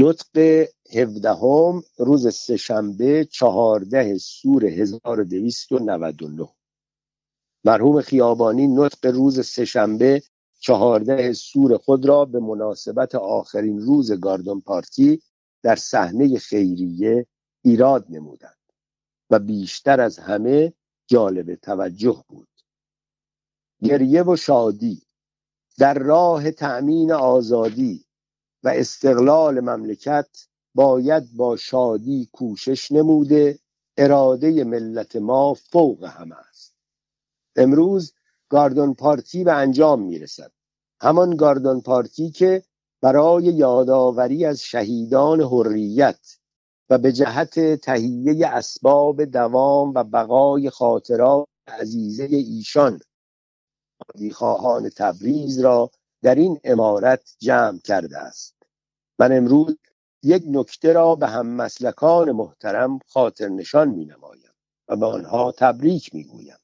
نطق هفدهم روز سهشنبه چهارده سور 1299 مرحوم خیابانی نطق روز سهشنبه چهارده سور خود را به مناسبت آخرین روز گاردون پارتی در صحنه خیریه ایراد نمودند و بیشتر از همه جالب توجه بود. گریه و شادی در راه تأمین آزادی و استقلال مملکت باید با شادی کوشش نموده اراده ملت ما فوق همه است. امروز گاردون پارتی به انجام می‌رسد. همان گاردون پارتی که برای یادآوری از شهیدان حریت و به جهت تهیه اسباب دوام و بقای خاطرات عزیزه ایشان خواهان تبریز را در این امارت جمع کرده است. من امروز یک نکته را به هم مسلکان محترم خاطر نشان می نمایم و به آنها تبریک می گویم.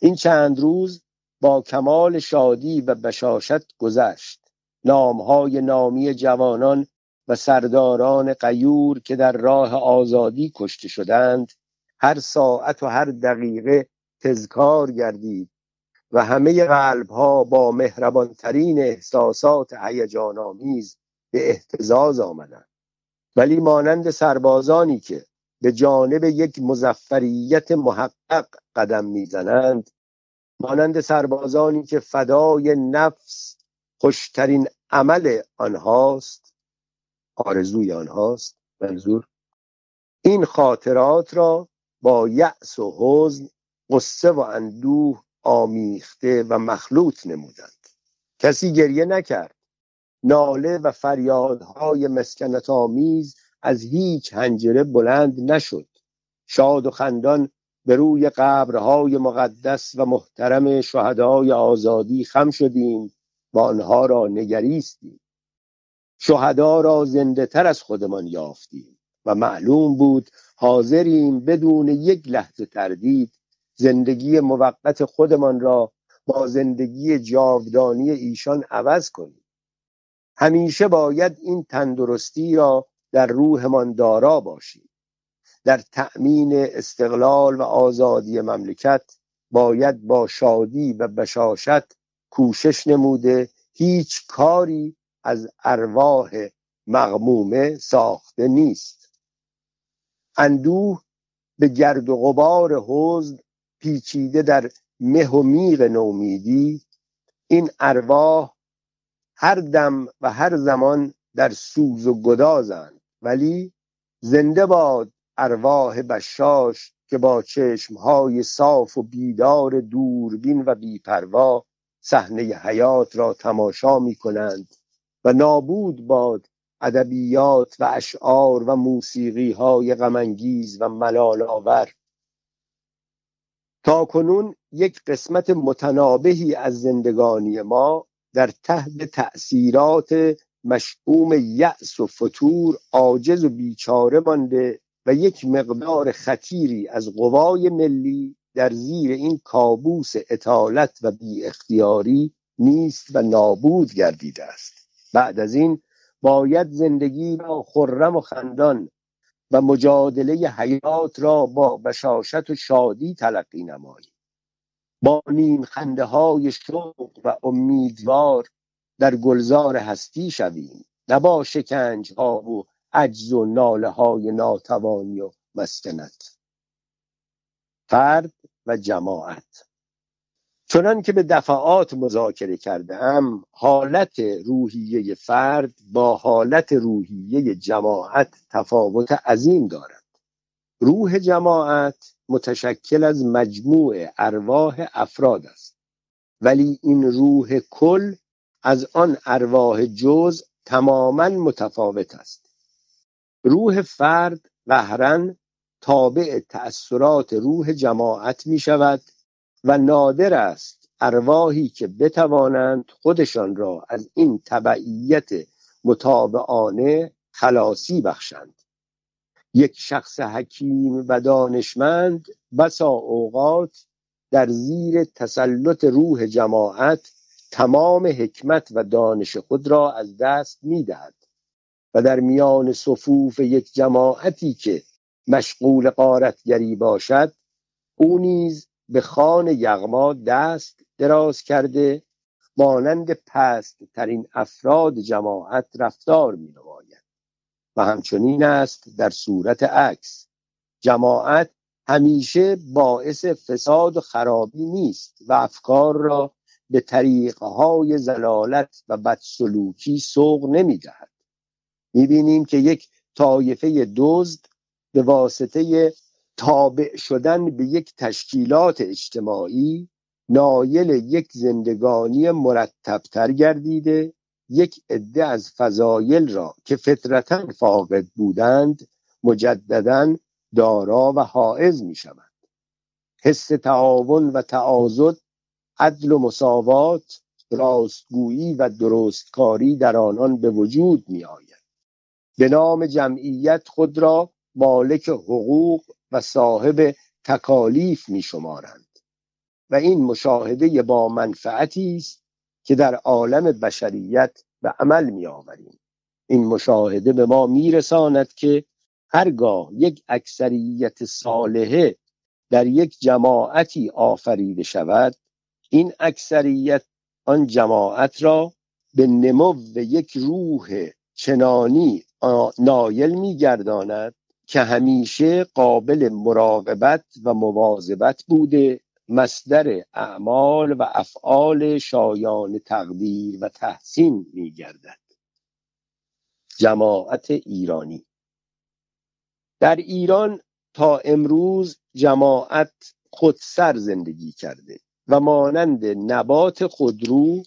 این چند روز با کمال شادی و بشاشت گذشت. نامهای نامی جوانان و سرداران قیور که در راه آزادی کشته شدند هر ساعت و هر دقیقه تذکار گردید و همه قلب ها با مهربانترین احساسات هیجان آمیز به احتزاز آمدند. ولی مانند سربازانی که به جانب یک مزفریت محقق قدم می‌زنند مانند سربازانی که فدای نفس خوشترین عمل آنهاست آرزوی آنهاست منظور. این خاطرات را با یأس و حزن قصه و اندوه آمیخته و مخلوط نمودند. کسی گریه نکرد. ناله و فریادهای مسکنت آمیز از هیچ هنجره بلند نشد. شاد و خندان به روی قبرهای مقدس و محترم شهدای آزادی خم شدیم. و آنها را نگریستیم. شهدا را زنده تر از خودمان یافتیم. و معلوم بود حاضریم بدون یک لحظه تردید زندگی موقت خودمان را با زندگی جاودانی ایشان عوض کنیم. همیشه باید این تندرستی را در روحمان دارا باشیم. در تأمین استقلال و آزادی مملکت باید با شادی و بشاشت کوشش نموده هیچ کاری از ارواح مغمومه ساخته نیست. اندوه به گرد و غبار حزن پیچیده در مه و میغ نومیدی این ارواح هر دم و هر زمان در سوز و گدازند. ولی زنده باد ارواح بشاش که با چشمهای صاف و بیدار دوربین و بیپروا صحنه حیات را تماشا می کنند و نابود باد ادبیات و اشعار و موسیقی های غمانگیز و ملال آور. تا کنون یک قسمت متنابهی از زندگانی ما در تحت تأثیرات مشعوم یأس و فتور عاجز و بیچاره مانده و یک مقدار خطیری از قوای ملی در زیر این کابوس اطالت و بی اختیاری نیست و نابود گردیده است. بعد از این باید زندگی را خرم و خندان و مجادله حیات را با بشاشت و شادی تلقی نماییم با نیم خنده های شوق و امیدوار در گلزار هستی شویم. نه با شکنج ها و عجز و ناله های ناتوانی و مسکنت. فرد و جماعت. چنان که به دفعات مذاکره کرده ام حالت روحیه فرد با حالت روحیه جماعت تفاوت عظیم دارد. روح جماعت متشکل از مجموع ارواح افراد است. ولی این روح کل از آن ارواح جز تماما متفاوت است. روح فرد قهرن تابع تأثیرات روح جماعت می شود و نادر است ارواحی که بتوانند خودشان را از این تبعیت متابعانه خلاصی بخشند. یک شخص حکیم و دانشمند بسا اوقات در زیر تسلط روح جماعت تمام حکمت و دانش خود را از دست می‌دهد و در میان صفوف یک جماعتی که مشغول قارتگری باشد او نیز به خان یغما دست دراز کرده مانند پست ترین افراد جماعت رفتار می نماید و همچنین است در صورت عکس. جماعت همیشه باعث فساد و خرابی نیست و افکار را به طریقهای زلالت و بدسلوکی سوق نمی دهد می بینیم که یک طایفه دزد به واسطه تابع شدن به یک تشکیلات اجتماعی نایل یک زندگانی مرتبتر گردیده یک عده از فضایل را که فطرتا فاقد بودند مجددا دارا و حائز می شوند حس تعاون و تعاضد عدل و مساوات راستگویی و درستکاری در آنان به وجود می آید به نام جمعیت خود را مالک حقوق و صاحب تکالیف می شمارند و این مشاهده با منفعتی است که در عالم بشریت به عمل می آوریم این مشاهده به ما می رساند که هرگاه یک اکثریت صالحه در یک جماعتی آفریده شود این اکثریت آن جماعت را به نمو یک روح چنانی نایل میگرداند که همیشه قابل مراقبت و مواظبت بوده مصدر اعمال و افعال شایان تقدیر و تحسین میگردد. جماعت ایرانی در ایران تا امروز جماعت خودسر زندگی کرده و مانند نبات خودرو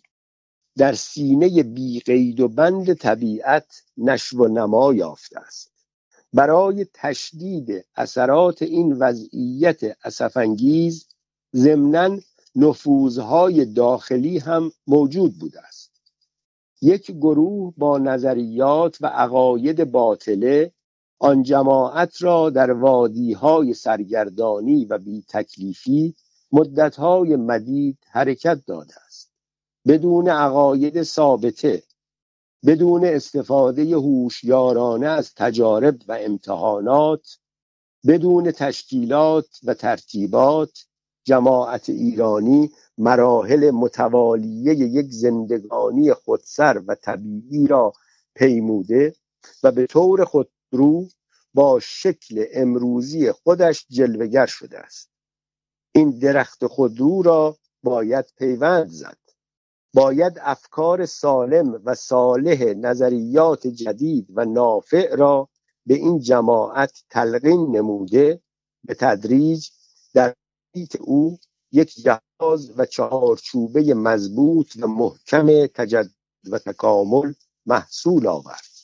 در سینه بیقید و بند طبیعت نشو و نما یافته است. برای تشدید اثرات این وضعیت اسفنگیز ضمنا نفوذهای داخلی هم موجود بوده است. یک گروه با نظریات و عقاید باطله آن جماعت را در وادیهای سرگردانی و بی تکلیفی مدتهای مدید حرکت داده است. بدون عقاید ثابته بدون استفاده هوشیارانه از تجارب و امتحانات بدون تشکیلات و ترتیبات جماعت ایرانی مراحل متوالیه یک زندگانی خودسر و طبیعی را پیموده و به طور خودرو با شکل امروزی خودش جلوگر شده است. این درخت خودرو را باید پیوند زد. باید افکار سالم و صالح نظریات جدید و نافع را به این جماعت تلقین نموده به تدریج در بیت او یک جهاز و چهارچوبه مضبوط و محکم تجدد و تکامل محصول آورد.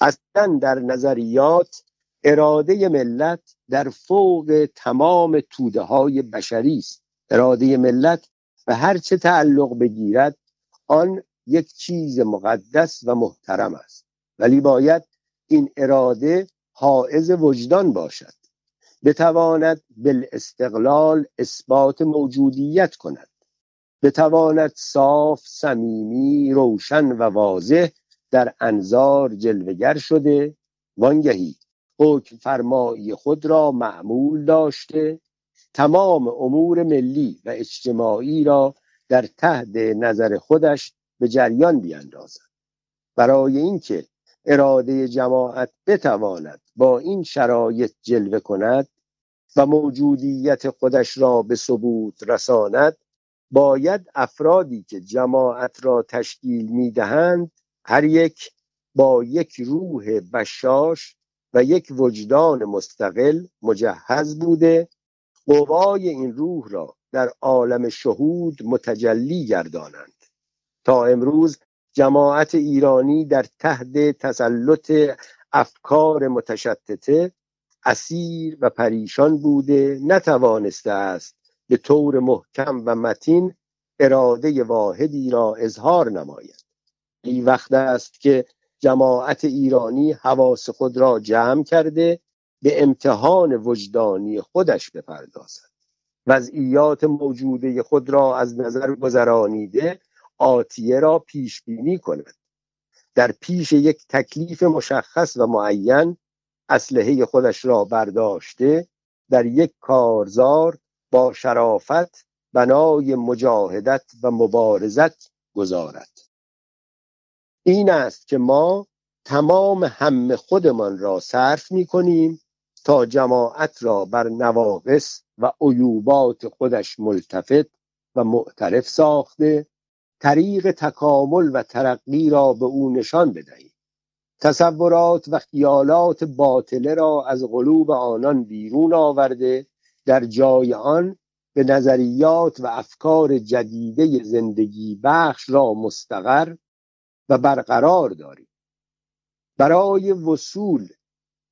اصلا در نظریات اراده ملت در فوق تمام توده های بشری است. اراده ملت و هر چه تعلق بگیرد آن یک چیز مقدس و محترم است. ولی باید این اراده حائز وجدان باشد. بتواند بالاستقلال اثبات موجودیت کند. بتواند صاف صمیمی روشن و واضح در انظار جلوگر شده. وانگهی حکم فرمایی خود را معمول داشته تمام امور ملی و اجتماعی را در تحت نظر خودش به جریان بیاندازد. برای اینکه اراده جماعت بتواند با این شرایط جلوه کند و موجودیت خودش را به ثبوت رساند باید افرادی که جماعت را تشکیل می‌دهند هر یک با یک روح بشاش و یک وجدان مستقل مجهز بوده قوای این روح را در عالم شهود متجلی گردانند. تا امروز جماعت ایرانی در تحت تسلط افکار متشتته اسیر و پریشان بوده نتوانسته است به طور محکم و متین اراده واحدی را اظهار نماید. این وقت است که جماعت ایرانی حواس خود را جمع کرده به امتحان وجدانی خودش بپردازد. وضعیات موجوده خود را از نظر گذرانیده آتیه را پیش بینی کند. در پیش یک تکلیف مشخص و معین اسلحه خودش را برداشته در یک کارزار با شرافت بنای مجاهدت و مبارزت گذارد. این است که ما تمام هم خودمان را صرف می کنیم تا جماعت را بر نواقص و عیوبات خودش ملتفت و معترف ساخته طریق تکامل و ترقی را به او نشان بدهیم تصورات و خیالات باطله را از قلوب آنان بیرون آورده در جای آن به نظریات و افکار جدیده زندگی بخش را مستقر و برقرار داریم برای وصول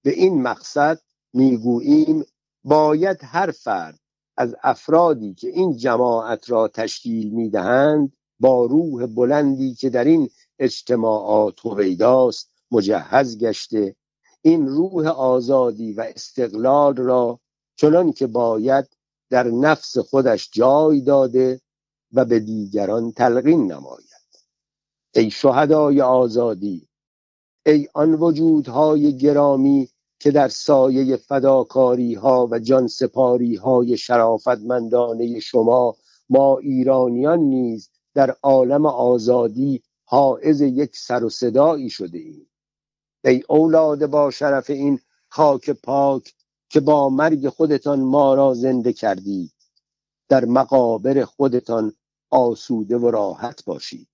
به این مقصد می‌گوییم باید هر فرد از افرادی که این جماعت را تشکیل می‌دهند با روح بلندی که در این اجتماعات هویداست مجهز گشته. این روح آزادی و استقلال را چنان که باید در نفس خودش جای داده و به دیگران تلقین نماید. ای شهدای آزادی ای آن وجودهای گرامی که در سایه فداکاری ها و جان سپاری های شرافتمندانه شما ما ایرانیان نیز در عالم آزادی حائز یک سر و صدایی شده ایم. ای اولاد با شرف این خاک پاک که با مرگ خودتان ما را زنده کردید در مقابر خودتان آسوده و راحت باشید.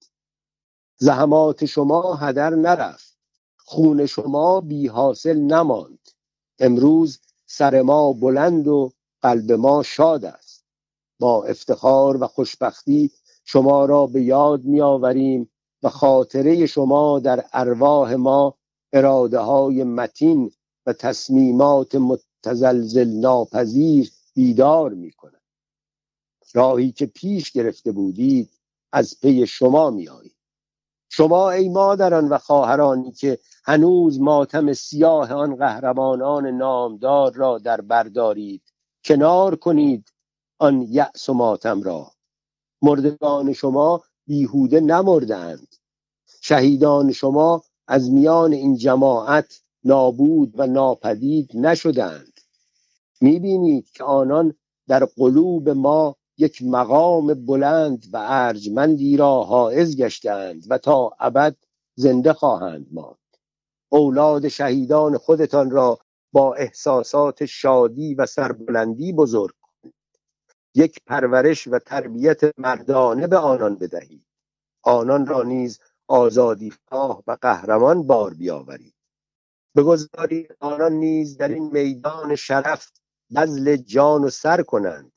زحمات شما هدر نرفت. خون شما بی حاصل نماند. امروز سر ما بلند و قلب ما شاد است. با افتخار و خوشبختی شما را به یاد می آوریم و خاطره شما در ارواح ما اراده های متین و تصمیمات متزلزل ناپذیر بیدار می کند راهی که پیش گرفته بودید از پی شما می آید شما ای مادران و خواهرانی که هنوز ماتم سیاه آن قهرمانان نامدار را در بردارید کنار کنید آن یأس و ماتم را. مردگان شما بیهوده نمردند شهیدان شما از میان این جماعت نابود و ناپدید نشدند می‌بینید که آنان در قلوب ما یک مقام بلند و ارجمندی را حائز گشتند و تا ابد زنده خواهند ماند. اولاد شهیدان خودتان را با احساسات شادی و سربلندی بزرگ کنید. یک پرورش و تربیت مردانه به آنان بدهید. آنان را نیز آزادی خواه و قهرمان بار بیاورید. بگذارید آنان نیز در این میدان شرف بذل جان و سر کنند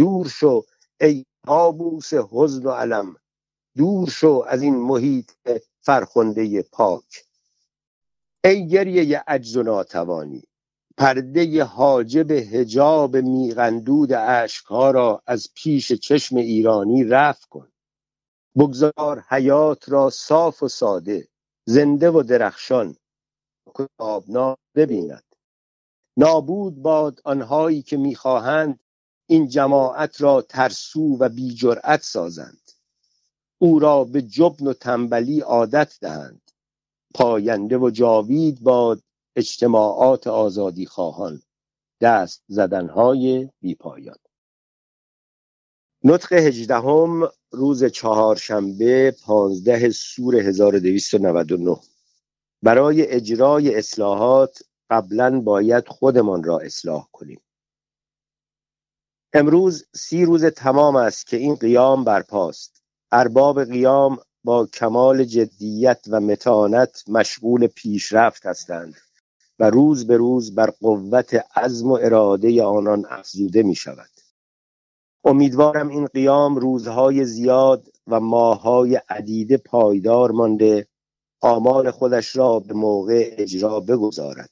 دور شو ای آبوس حزن و علم. دور شو از این محیط فرخنده پاک. ای گریه عجز و ناتوانی. پرده حاجب هجاب میغندود اشکها را از پیش چشم ایرانی رفت کن. بگذار حیات را صاف و ساده زنده و درخشان. آبنا ببیند. نابود باد آنهایی که می‌خواهند این جماعت را ترسو و بیجرأت سازند. او را به جبن و تنبلی عادت دهند. پاینده و جاوید باد اجتماعات آزادی خواهان دست زدنهای بیپایان نطق هجدهم روز چهارشنبه پانزده سور 1299 برای اجرای اصلاحات قبلا باید خودمان را اصلاح کنیم. امروز سی روز تمام است که این قیام برپاست. ارباب قیام با کمال جدیت و متانت مشغول پیشرفت هستند و روز به روز بر قوت عزم و اراده آنان افزوده می شود امیدوارم این قیام روزهای زیاد و ماههای عدیده پایدار مانده آمال خودش را به موقع اجرا بگذارد.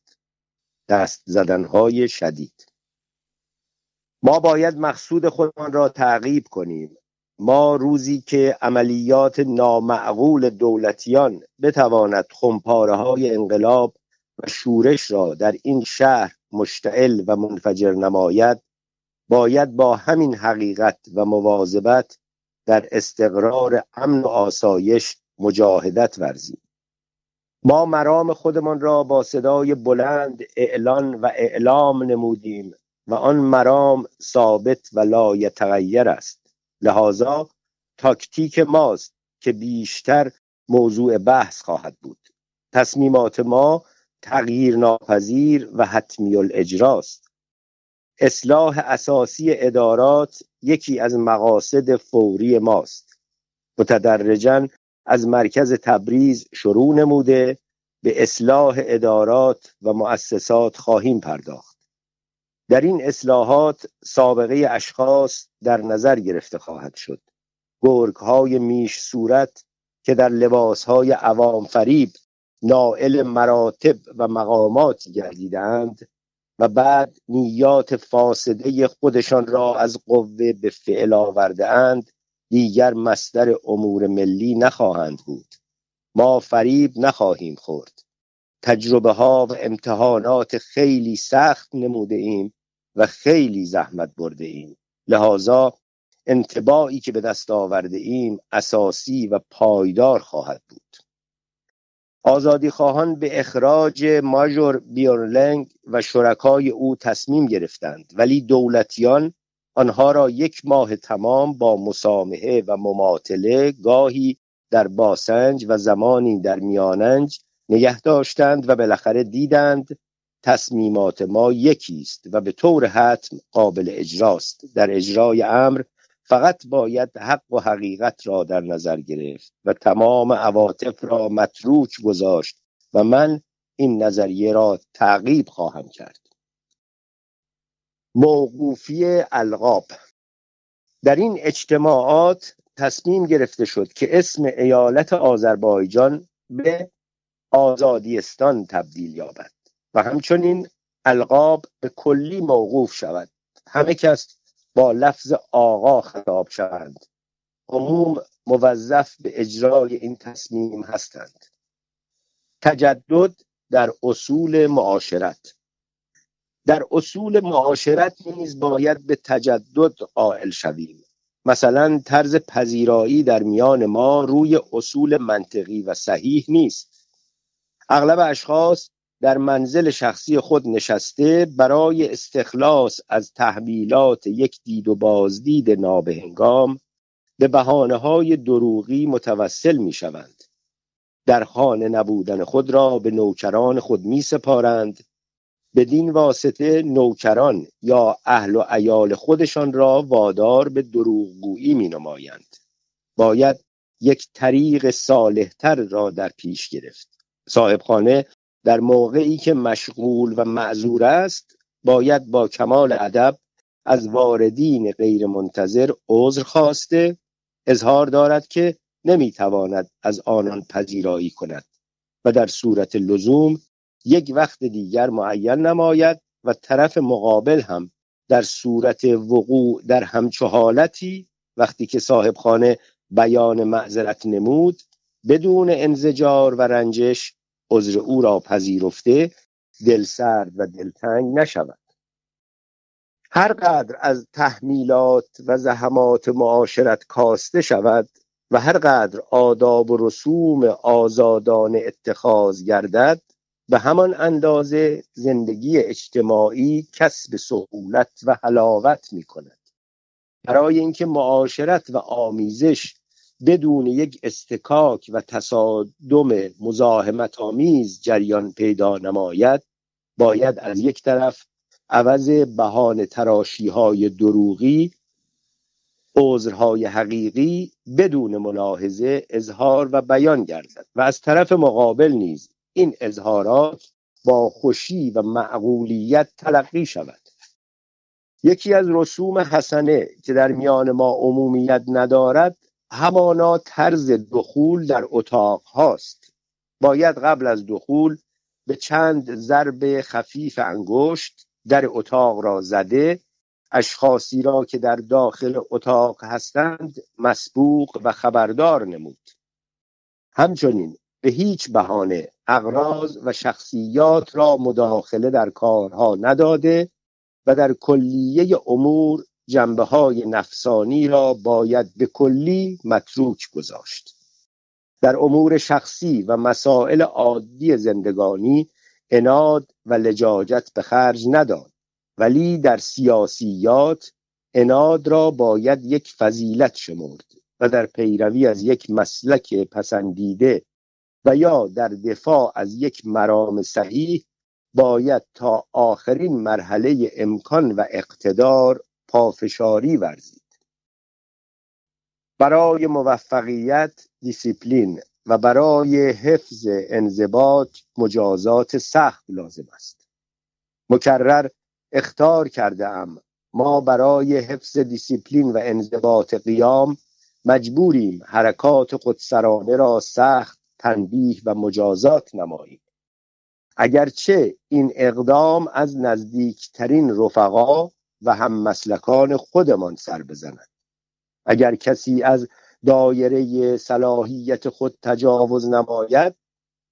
دست زدنهای شدید. ما باید مقصود خودمان را تعقیب کنیم. ما روزی که عملیات نامعقول دولتیان بتواند خمپاره های انقلاب و شورش را در این شهر مشتعل و منفجر نماید باید با همین حقیقت و مواظبت در استقرار امن و آسایش مجاهدت ورزیم. ما مرام خودمان را با صدای بلند اعلان و اعلام نمودیم. و آن مرام ثابت و لا یتغیر است. لذا تاکتیک ماست که بیشتر موضوع بحث خواهد بود. تصمیمات ما تغییر ناپذیر و حتمی الاجراست اصلاح اساسی ادارات یکی از مقاصد فوری ماست. متدرجا از مرکز تبریز شروع نموده به اصلاح ادارات و مؤسسات خواهیم پرداخت. در این اصلاحات سابقه اشخاص در نظر گرفته خواهد شد. گرگ های میش صورت که در لباس های عوام فریب نائل مراتب و مقامات گردیدند و بعد نیات فاسده خودشان را از قوه به فعل آورده اند دیگر مصدر امور ملی نخواهند بود. ما فریب نخواهیم خورد. تجربه ها و امتحانات خیلی سخت نموده ایم. و خیلی زحمت برده ایم. لحاظا انتباعی که به دست آورده ایم اساسی و پایدار خواهد بود. آزادی خواهان به اخراج ماژور بیورلنگ و شرکای او تصمیم گرفتند ولی دولتیان آنها را یک ماه تمام با مسامحه و مماطله گاهی در باسنج و زمانی در میاننج نگه داشتند و بالاخره دیدند تصمیمات ما یکی است و به طور حتم قابل اجراست. در اجرای امر فقط باید حق و حقیقت را در نظر گرفت و تمام عواطف را متروک گذاشت و من این نظریه را تعقیب خواهم کرد. موقوفی القاب در این اجتماعات تصمیم گرفته شد که اسم ایالت آذربایجان به آزادیستان تبدیل یابد. همچنین القاب به کلی موقوف شود. همه کس با لفظ آقا خطاب شوند. عموم موظف به اجرای این تصمیم هستند. تجدد در اصول معاشرت. در اصول معاشرت نیز باید به تجدد قائل شویم. مثلا طرز پذیرایی در میان ما روی اصول منطقی و صحیح نیست. اغلب اشخاص در منزل شخصی خود نشسته برای استخلاص از تحمیلات یک دید و بازدید نابهنگام به بحانه های دروغی متوسل می شوند. در خانه نبودن خود را به نوکران خود می سپارند بدین واسطه نوکران یا اهل و ایال خودشان را وادار به دروغگویی می نمایند. باید یک طریق صالحتر را در پیش گرفت. صاحب خانه در موقعی که مشغول و معذور است باید با کمال ادب از واردین غیر منتظر عذر خواسته اظهار دارد که نمی‌تواند از آنان پذیرایی کند و در صورت لزوم یک وقت دیگر معین نماید و طرف مقابل هم در صورت وقوع در همچو حالتی وقتی که صاحب خانه بیان معذرت نمود بدون انزجار و رنجش عذر او را پذیرفته دلسرد و دلتنگ نشود. هر قدر از تحمیلات و زحمات معاشرت کاسته شود و هر قدر آداب و رسوم آزادانه اتخاذ گردد به همان اندازه زندگی اجتماعی کسب سهولت و حلاوت می کند برای اینکه معاشرت و آمیزش بدون یک استکاک و تصادم مزاحمت آمیز جریان پیدا نماید باید از یک طرف عوض بهان تراشی های دروغی عذرهای حقیقی بدون ملاحظه اظهار و بیان گردد و از طرف مقابل نیز این اظهارات با خوشی و معقولیت تلقی شود. یکی از رسوم حسنه که در میان ما عمومیت ندارد همانا طرز دخول در اتاق هاست. باید قبل از دخول به چند ضرب خفیف انگشت در اتاق را زده اشخاصی را که در داخل اتاق هستند مسبوق و خبردار نمود. همچنین به هیچ بهانه اغراض و شخصیات را مداخله در کارها نداده و در کلیه امور جنبه های نفسانی را باید به کلی متروک گذاشت. در امور شخصی و مسائل عادی زندگانی اناد و لجاجت به خرج نداد ولی در سیاسیات اناد را باید یک فضیلت شمرد و در پیروی از یک مسلک پسندیده و یا در دفاع از یک مرام صحیح باید تا آخرین مرحله امکان و اقتدار پافشاری ورزید. برای موفقیت دیسیپلین و برای حفظ انضباط مجازات سخت لازم است. مکرر اخطار کرده ام ما برای حفظ دیسیپلین و انضباط قیام مجبوریم حرکات خودسرانه را سخت تنبیه و مجازات نماییم. اگرچه این اقدام از نزدیکترین رفقا و هم مسلکان خودمان سر بزند اگر کسی از دایره صلاحیت خود تجاوز نماید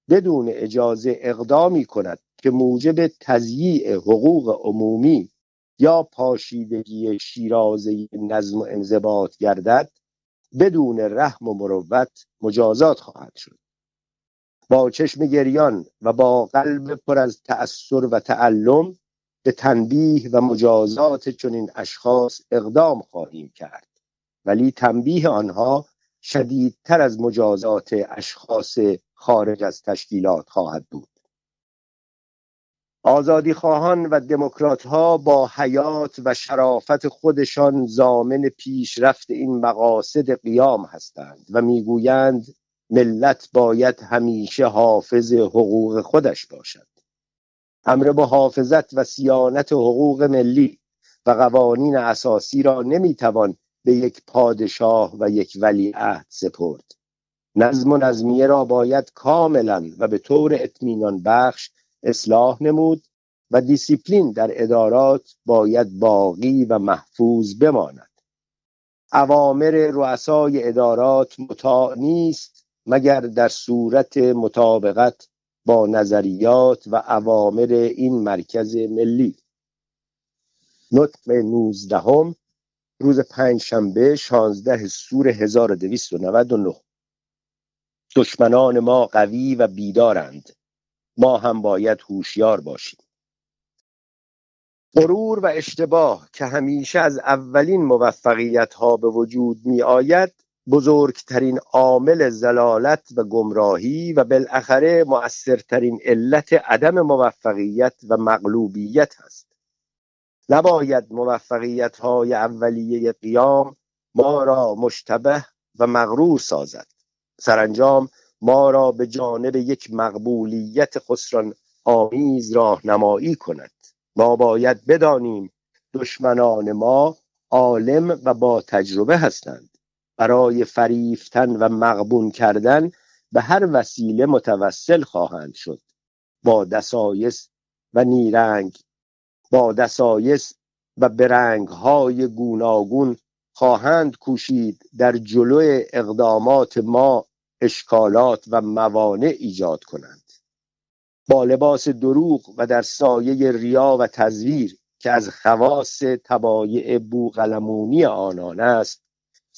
بدون اجازه اقدامی کند که موجب تضییع حقوق عمومی یا پاشیدگی شیرازه نظم و انضباط گردد بدون رحم و مروت مجازات خواهد شد. با چشم گریان و با قلب پر از تأثر و تعلم به تنبیه و مجازات چنین اشخاص اقدام خواهیم کرد. ولی تنبیه آنها شدیدتر از مجازات اشخاص خارج از تشکیلات خواهد بود. آزادی خواهان و دموکرات ها با حیات و شرافت خودشان زامن پیشرفت این مقاصد قیام هستند و می‌گویند ملت باید همیشه حافظ حقوق خودش باشد. امر با حافظت و سیانت حقوق ملی و قوانین اساسی را نمی‌توان به یک پادشاه و یک ولیعهد سپرد. نظم و نظمیه را باید کاملا و به طور اطمینان بخش اصلاح نمود و دیسیپلین در ادارات باید باقی و محفوظ بماند. اوامر رؤسای ادارات مطاع نیست مگر در صورت مطابقت با نظریات و اوامر این مرکز ملی. نطق نوزدهم روز پنج شنبه شانزده سور 1299 دشمنان ما قوی و بیدارند. ما هم باید هوشیار باشیم. غرور و اشتباه که همیشه از اولین موفقیت ها به وجود می آید بزرگترین عامل زلالت و گمراهی و بالاخره مؤثرترین علت عدم موفقیت و مغلوبیت است نباید موفقیت های اولیه قیام ما را مشتبه و مغرور سازد. سرانجام ما را به جانب یک مقبولیت خسران آمیز راهنمایی کند. ما باید بدانیم دشمنان ما عالم و با تجربه هستند. برای فریفتن و مقبون کردن به هر وسیله متوسل خواهند شد. با دسایس و نیرنگ با دسایس و برنگ های گوناگون خواهند کوشید در جلو اقدامات ما اشکالات و موانع ایجاد کنند. با لباس دروغ و در سایه ریا و تزویر که از خواص تبایع بوغلمونی آنان است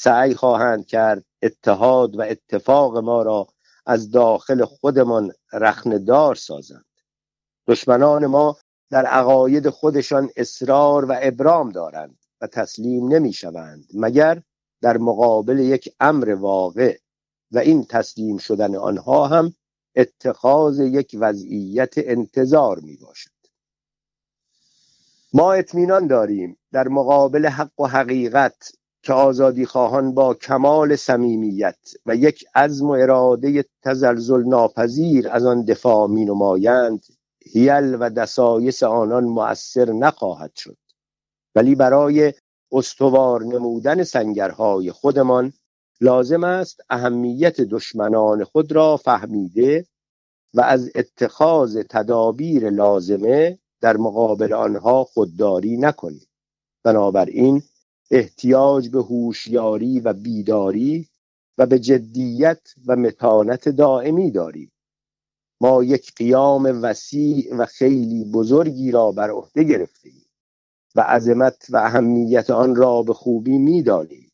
سعی خواهند کرد اتحاد و اتفاق ما را از داخل خودمان رخندار سازند. دشمنان ما در عقاید خودشان اصرار و ابرام دارند و تسلیم نمی شوند مگر در مقابل یک امر واقع. و این تسلیم شدن آنها هم اتخاذ یک وضعیت انتظار می باشد ما اطمینان داریم در مقابل حق و حقیقت که آزادی خواهان با کمال صمیمیت و یک عزم و اراده تزلزل ناپذیر از آن دفاع می نمایند هیل و دسایس آنان مؤثر نخواهد شد. ولی برای استوار نمودن سنگرهای خودمان لازم است اهمیت دشمنان خود را فهمیده و از اتخاذ تدابیر لازمه در مقابل آنها خودداری نکنیم. بنابراین احتیاج به هوشیاری و بیداری و به جدیت و متانت دائمی داریم. ما یک قیام وسیع و خیلی بزرگی را بر عهده گرفتیم و عظمت و اهمیت آن را به خوبی می‌دانیم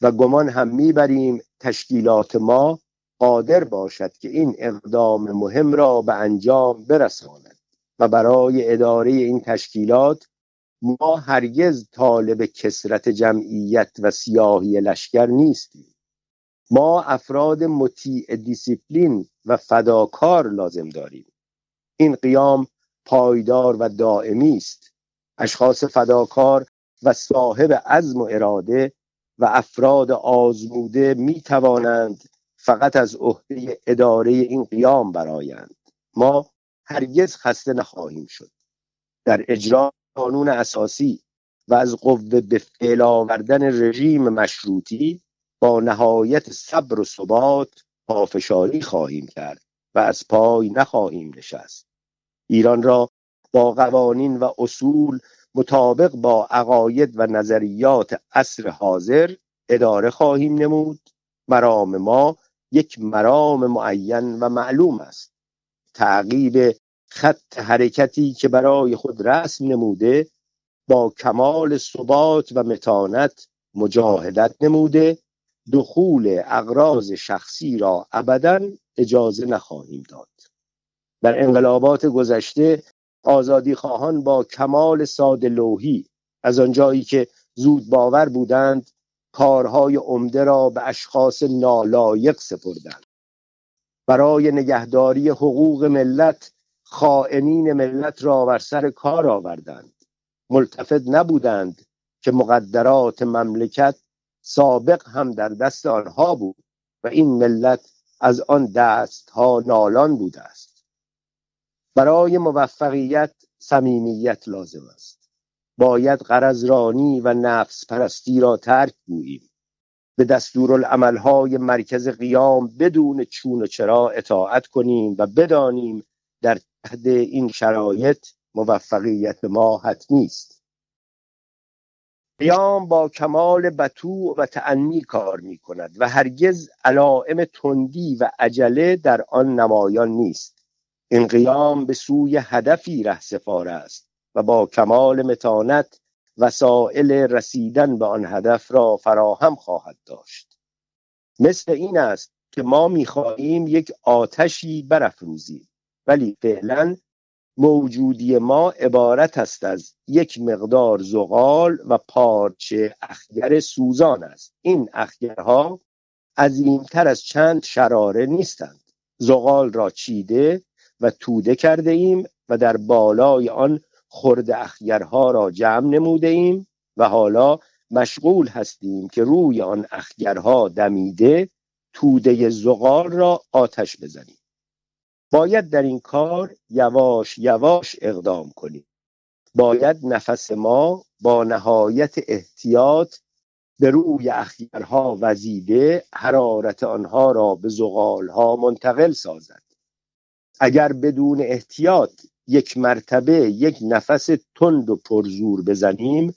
و گمان هم می‌بریم تشکیلات ما قادر باشد که این اقدام مهم را به انجام برساند و برای اداره این تشکیلات ما هرگز طالب کسرت جمعیت و سیاهی لشکر نیستیم. ما افراد مطیع دیسیپلین و فداکار لازم داریم. این قیام پایدار و دائمی است. اشخاص فداکار و صاحب عزم و اراده و افراد آزموده می توانند فقط از عهده اداره این قیام برایند ما هرگز خسته نخواهیم شد. در اجرا قانون اساسی و از قوه به فعل آوردن رژیم مشروطی با نهایت صبر و ثبات پافشاری خواهیم کرد و از پای نخواهیم نشست. ایران را با قوانین و اصول مطابق با عقاید و نظریات عصر حاضر اداره خواهیم نمود. مرام ما یک مرام معین و معلوم است. تعقیب خط حرکتی که برای خود رسم نموده با کمال ثبات و متانت مجاهدت نموده. دخول اقراض شخصی را ابدا اجازه نخواهیم داد. در انقلابات گذشته آزادی خواهان با کمال ساده لوحی از آنجایی که زود باور بودند کارهای عمده را به اشخاص نالایق سپردند. برای نگهداری حقوق ملت خائنین ملت را بر سر کار آوردند. ملتفت نبودند که مقدرات مملکت سابق هم در دست آنها بود و این ملت از آن دست ها نالان بوده است. برای موفقیت صمیمیت لازم است. باید قرضرانی و نفس پرستی را ترک گوییم. به دستورالعملهای مرکز قیام بدون چون و چرا اطاعت کنیم و بدانیم در تحت این شرایط موفقیت ما حتمی است. قیام با کمال بطوع و تعنی کار می کند و هرگز علائم تندی و عجله در آن نمایان نیست. این قیام به سوی هدفی ره سفار است و با کمال متانت وسایل رسیدن به آن هدف را فراهم خواهد داشت. مثل این است که ما می‌خواهیم یک آتشی برافروزیم. ولی فعلا موجودی ما عبارت است از یک مقدار زغال و پارچه اخگر سوزان است. این اخگرها عظیمتر از چند شراره نیستند. زغال را چیده و توده کرده ایم و در بالای آن خرد اخگرها را جمع نموده ایم و حالا مشغول هستیم که روی آن اخگرها دمیده توده زغال را آتش بزنیم. باید در این کار یواش یواش اقدام کنیم. باید نفس ما با نهایت احتیاط به روی اخگرها وزیده حرارت آنها را به زغالها منتقل سازد. اگر بدون احتیاط یک مرتبه یک نفس تند و پرزور بزنیم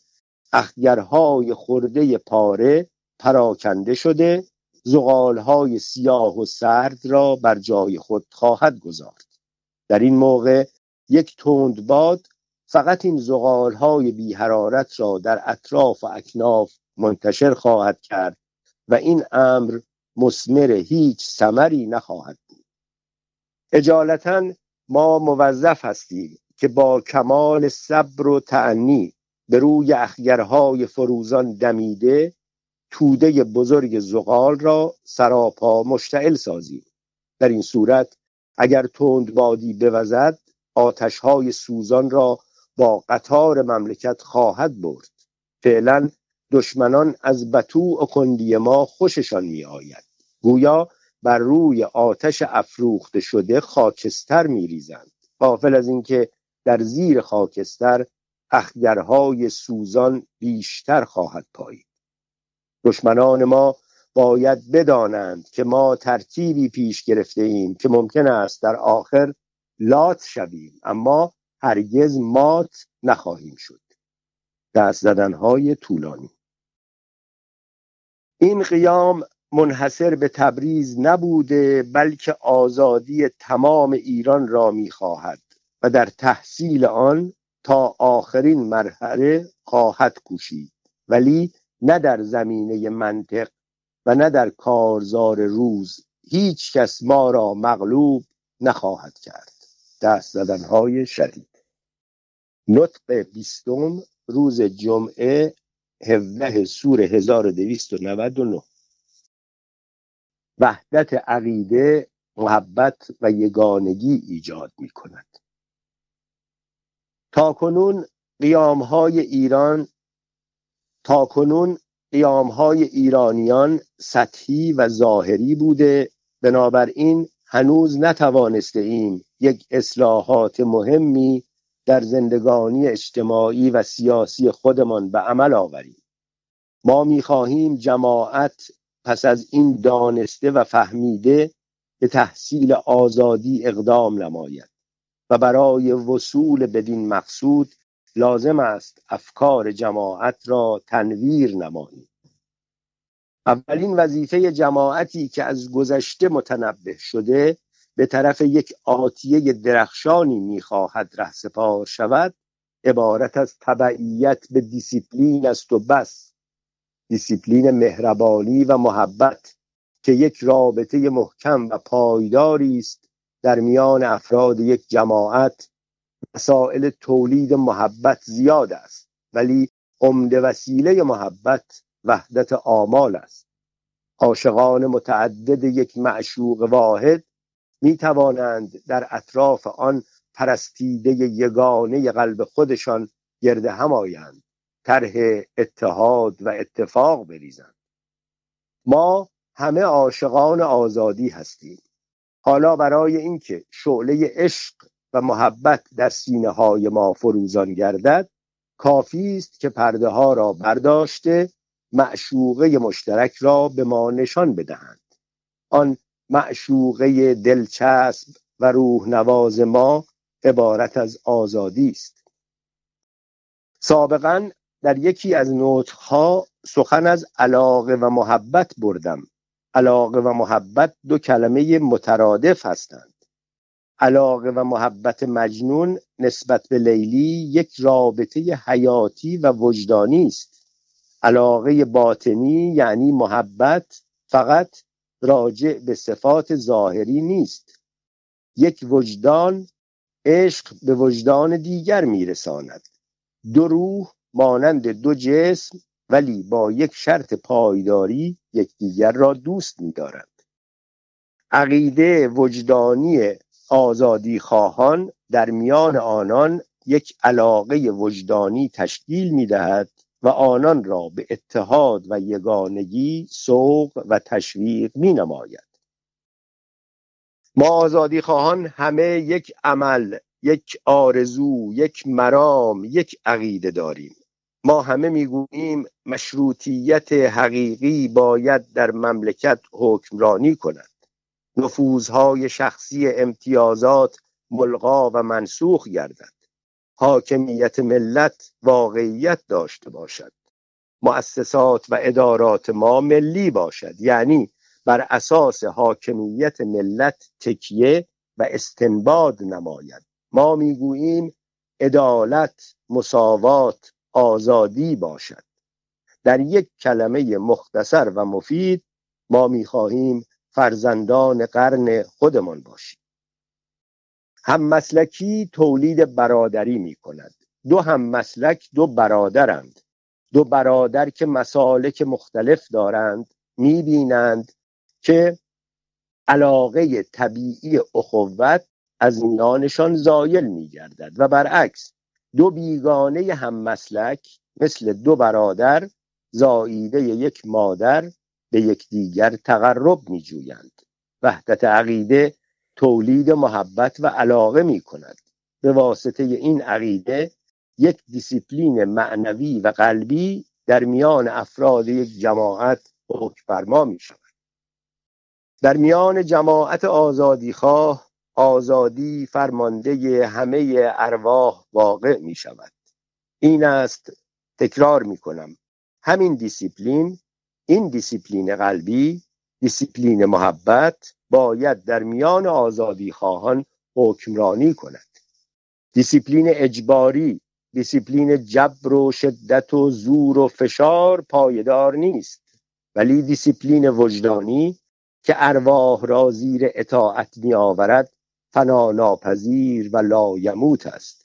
اخگرهای خورده پاره پراکنده شده زغالهای سیاه و سرد را بر جای خود خواهد گذارد. در این موقع یک تند باد فقط این زغالهای بی حرارت را در اطراف و اکناف منتشر خواهد کرد و این امر مسمر هیچ ثمری نخواهد بود. اجالتا ما موظف هستیم که با کمال صبر و تعنی به روی اخگرهای فروزان دمیده توده بزرگ زغال را سراپا مشتعل سازیم در این صورت اگر تند بادی بوزد آتشهای سوزان را با قطار مملکت خواهد برد. فعلا دشمنان از بطوع و کندی ما خوششان می آید گویا بر روی آتش افروخته شده خاکستر می ریزند غافل از اینکه در زیر خاکستر اخگرهای سوزان بیشتر خواهد پایید. دشمنان ما باید بدانند که ما ترتیبی پیش گرفته ایم که ممکن است در آخر لات شویم اما هرگز مات نخواهیم شد. دست زدنهای طولانی. این قیام منحصر به تبریز نبوده بلکه آزادی تمام ایران را می‌خواهد و در تحصیل آن تا آخرین مرحله خواهد کوشید. ولی نه در زمینه منطق و نه در کارزار روز هیچ کس ما را مغلوب نخواهد کرد. دست های شدید. نطق بیستم روز جمعه 17 سور 1299 وحدت عقیده محبت و یگانگی ایجاد می کند تا کنون قیام های ایران تا کنون قیام های ایرانیان سطحی و ظاهری بوده بنابراین هنوز نتوانسته ایم یک اصلاحات مهمی در زندگانی اجتماعی و سیاسی خودمان به عمل آوریم. ما می‌خواهیم جماعت پس از این دانسته و فهمیده به تحصیل آزادی اقدام نماید و برای وصول بدین مقصود لازم است افکار جماعت را تنویر نماییم اولین وظیفه جماعتی که از گذشته متنبه شده به طرف یک آتیه درخشانی می‌خواهد رهسپار شود عبارت از تبعیت به دیسیپلین است و بس. دیسیپلین مهربانی و محبت که یک رابطه محکم و پایداری است در میان افراد یک جماعت مسائل تولید محبت زیاد است ولی عمده وسیله محبت وحدت آمال است. عاشقان متعدد یک معشوق واحد می توانند در اطراف آن پرستیده یگانه قلب خودشان گرد هم آیند طرح اتحاد و اتفاق بریزند. ما همه عاشقان آزادی هستیم. حالا برای اینکه شعله عشق و محبت در سینه های ما فروزان گردد کافی است که پرده ها را برداشته معشوقه مشترک را به ما نشان بدهند. آن معشوقه دلچسب و روح نواز ما عبارت از آزادی است. سابقا در یکی از نطقها سخن از علاقه و محبت بردم. علاقه و محبت دو کلمه مترادف هستند. علاقه و محبت مجنون نسبت به لیلی یک رابطه حیاتی و وجدانی است. علاقه باطنی یعنی محبت فقط راجع به صفات ظاهری نیست. یک وجدان عشق به وجدان دیگر میرساند. دو روح مانند دو جسم ولی با یک شرط پایداری یکدیگر را دوست می‌دارند. عقیده وجدانی آزادی خواهان در میان آنان یک علاقه وجدانی تشکیل می‌دهد و آنان را به اتحاد و یگانگی سوق و تشویق می نماید ما آزادی خواهان همه یک عمل یک آرزو یک مرام یک عقیده داریم. ما همه می‌گوییم مشروطیت حقیقی باید در مملکت حکمرانی کند. نفوذهای شخصی امتیازات ملغا و منسوخ گردد. حاکمیت ملت واقعیت داشته باشد. مؤسسات و ادارات ما ملی باشد. یعنی بر اساس حاکمیت ملت تکیه و استنباد نماید. ما می‌گوییم عدالت مساوات آزادی باشد. در یک کلمه مختصر و مفید ما می‌خواهیم فرزندان قرن خودمان باشیم. هم مسلکی تولید برادری می کند. دو هم مسلک دو برادرند. دو برادر که مسالک مختلف دارند می بینند که علاقه طبیعی اخوت از میانشان زایل می گردد. و برعکس دو بیگانه هم مسلک مثل دو برادر زاییده یک مادر به یکدیگر تقرب می جویند وحدت عقیده تولید محبت و علاقه می کند به واسطه این عقیده یک دیسیپلین معنوی و قلبی در میان افراد یک جماعت حکمفرما می شود در میان جماعت آزادی خواه آزادی فرمانده همه ارواح واقع می شود این است تکرار می کنم همین دیسیپلین این دیسیپلین قلبی دیسیپلین محبت باید در میان آزادی خواهان حکمرانی کند. دیسیپلین اجباری دیسیپلین جبر و شدت و زور و فشار پایدار نیست. ولی دیسیپلین وجدانی که ارواح را زیر اطاعت می آورد فنا ناپذیر و لایموت است.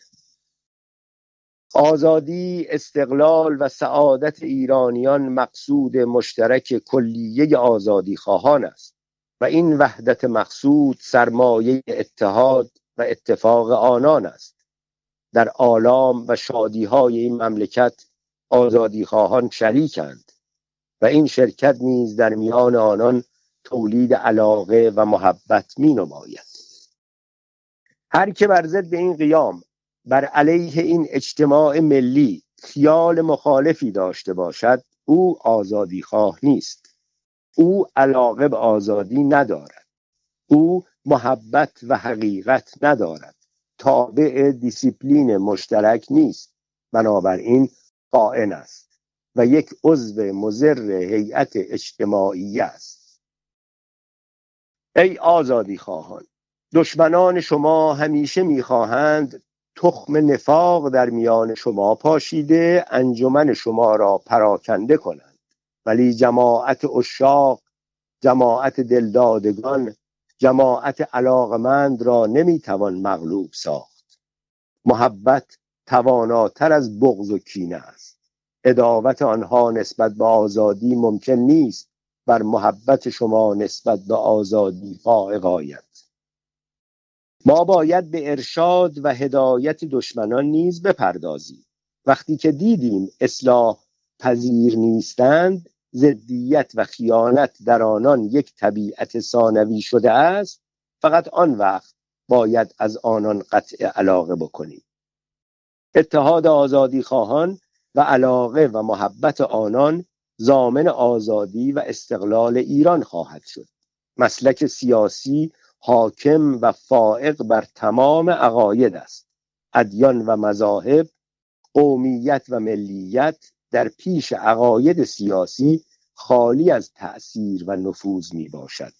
آزادی استقلال و سعادت ایرانیان مقصود مشترک کلیه آزادی خواهان است و این وحدت مقصود سرمایه اتحاد و اتفاق آنان است. در آلام و شادی های این مملکت آزادی خواهان شریکند و این شرکت نیز در میان آنان تولید علاقه و محبت می نماید هر که بر ضد این قیام بر علیه این اجتماع ملی خیال مخالفی داشته باشد او آزادی خواه نیست. او علاقه به آزادی ندارد. او محبت و حقیقت ندارد. تابع دیسیپلین مشترک نیست. بنابراین خائن است و یک عضو مزر هیئت اجتماعی است. ای آزادی خواهان دشمنان شما همیشه می‌خواهند تخم نفاق در میان شما پاشیده انجمن شما را پراکنده کنند. ولی جماعت اشاق جماعت دلدادگان جماعت علاقمند را نمی‌توان مغلوب ساخت. محبت تواناتر از بغض و کینه است. اداوت آنها نسبت به آزادی ممکن نیست بر محبت شما نسبت به آزادی فائق آید. ما باید به ارشاد و هدایت دشمنان نیز بپردازیم. وقتی که دیدیم اصلاح پذیر نیستند ضدیت و خیانت در آنان یک طبیعت ثانوی شده است فقط آن وقت باید از آنان قطع علاقه بکنیم. اتحاد آزادی خواهان و علاقه و محبت آنان زامن آزادی و استقلال ایران خواهد شد. مسلک سیاسی حاکم و فائق بر تمام عقاید است. ادیان و مذاهب قومیت و ملیت در پیش عقاید سیاسی خالی از تأثیر و نفوذ می باشد.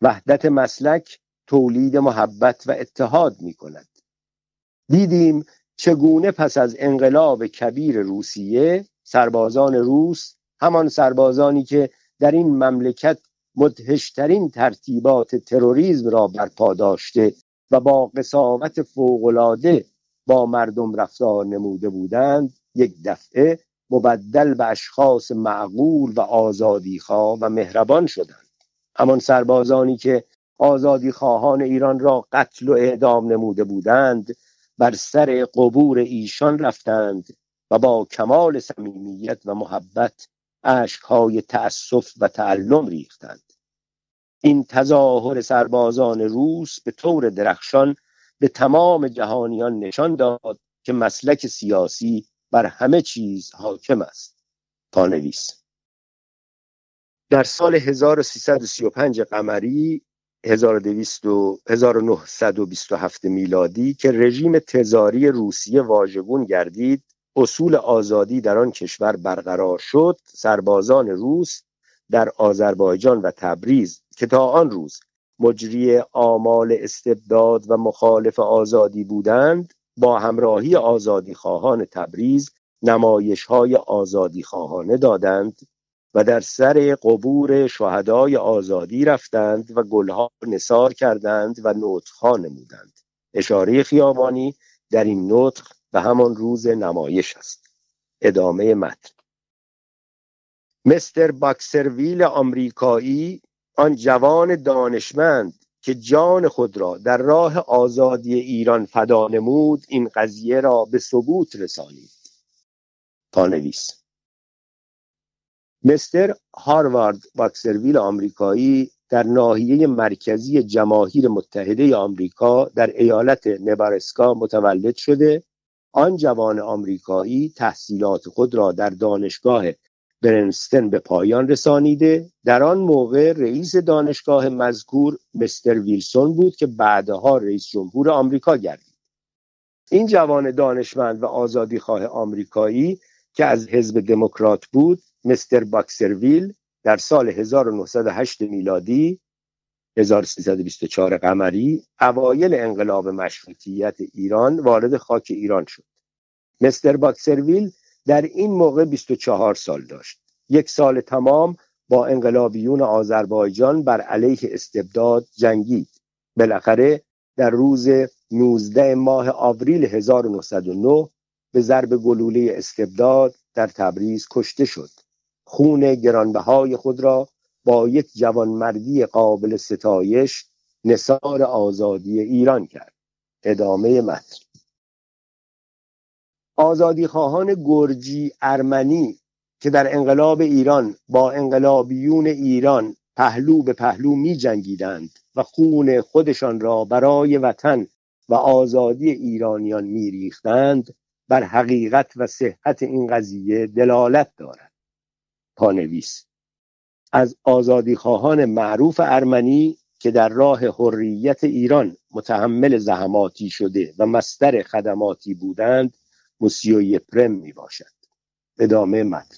وحدت مسلک تولید محبت و اتحاد می کند. دیدیم چگونه پس از انقلاب کبیر روسیه سربازان روس همان سربازانی که در این مملکت مدهشترین ترتیبات تروریسم را برپا داشته و با قصاوت فوقالعاده با مردم رفتار نموده بودند یک دفعه مبدل به اشخاص معقول و آزادیخواه و مهربان شدند. همان سربازانی که آزادی خواهان ایران را قتل و اعدام نموده بودند بر سر قبور ایشان رفتند و با کمال صمیمیت و محبت اشکهای تأسف و تعلم ریختند. این تظاهر سربازان روس به طور درخشان به تمام جهانیان نشان داد که مسلک سیاسی بر همه چیز حاکم است. پانویس در سال 1335 قمری 1927 میلادی که رژیم تزاری روسیه واژگون گردید اصول آزادی در آن کشور برقرار شد. سربازان روس در آذربایجان و تبریز که تا آن روز مجری آمال استبداد و مخالف آزادی بودند با همراهی آزادی خواهان تبریز نمایش های آزادی خواهانه دادند و در سر قبور شهدای آزادی رفتند و گلها نصار کردند و نطخها نمودند. اشاره خیابانی در این نطخ به همان روز نمایش است. ادامه متن. مستر باکسرویل آمریکایی آن جوان دانشمند که جان خود را در راه آزادی ایران فدا نمود این قضیه را به ثبوت رسانید. پانویس مستر هاروارد باکسرویل آمریکایی در ناحیه مرکزی جماهیر متحده آمریکا در ایالت نبارسکا متولد شده آن جوان آمریکایی تحصیلات خود را در دانشگاه برنستن به پایان رسانیده. در آن موقع رئیس دانشگاه مذکور مستر ویلسون بود که بعدها رئیس جمهور آمریکا گردید. این جوان دانشمند و آزادیخواه آمریکایی که از حزب دموکرات بود مستر باکسرویل در سال 1908 میلادی 1324 قمری اوایل انقلاب مشروطیت ایران وارد خاک ایران شد. مستر باکسرویل در این موقع 24 سال داشت. یک سال تمام با انقلابیون آذربایجان بر علیه استبداد جنگید. بالاخره در روز 19 ماه آوریل 1909 به ضرب گلوله استبداد در تبریز کشته شد. خون گرانبهای خود را با یک جوانمردی قابل ستایش نصار آزادی ایران کرد. ادامه متن. آزادی خواهان گرجی ارمنی که در انقلاب ایران با انقلابیون ایران پهلو به پهلو می جنگیدند و خون خودشان را برای وطن و آزادی ایرانیان می ریختند بر حقیقت و صحت این قضیه دلالت دارد. پانویس از آزادی خواهان معروف ارمنی که در راه حریت ایران متحمل زحماتی شده و مستر خدماتی بودند موسیو پرم می باشد ادامه متن.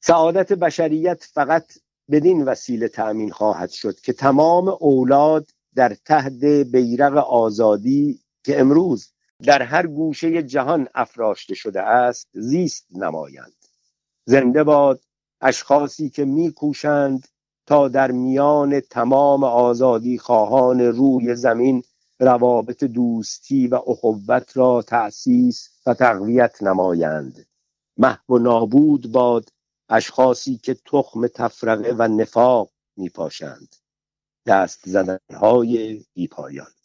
سعادت بشریت فقط بدین وسیله تأمین خواهد شد که تمام اولاد در تحت بیرق آزادی که امروز در هر گوشه جهان افراشته شده است زیست نمایند. زنده باد اشخاصی که میکوشند تا در میان تمام آزادی خواهان روی زمین روابط دوستی و اخوت را تأسیس و تقویت نمایند. محو و نابود باد اشخاصی که تخم تفرقه و نفاق میپاشند. دست زدنهای بیپایان.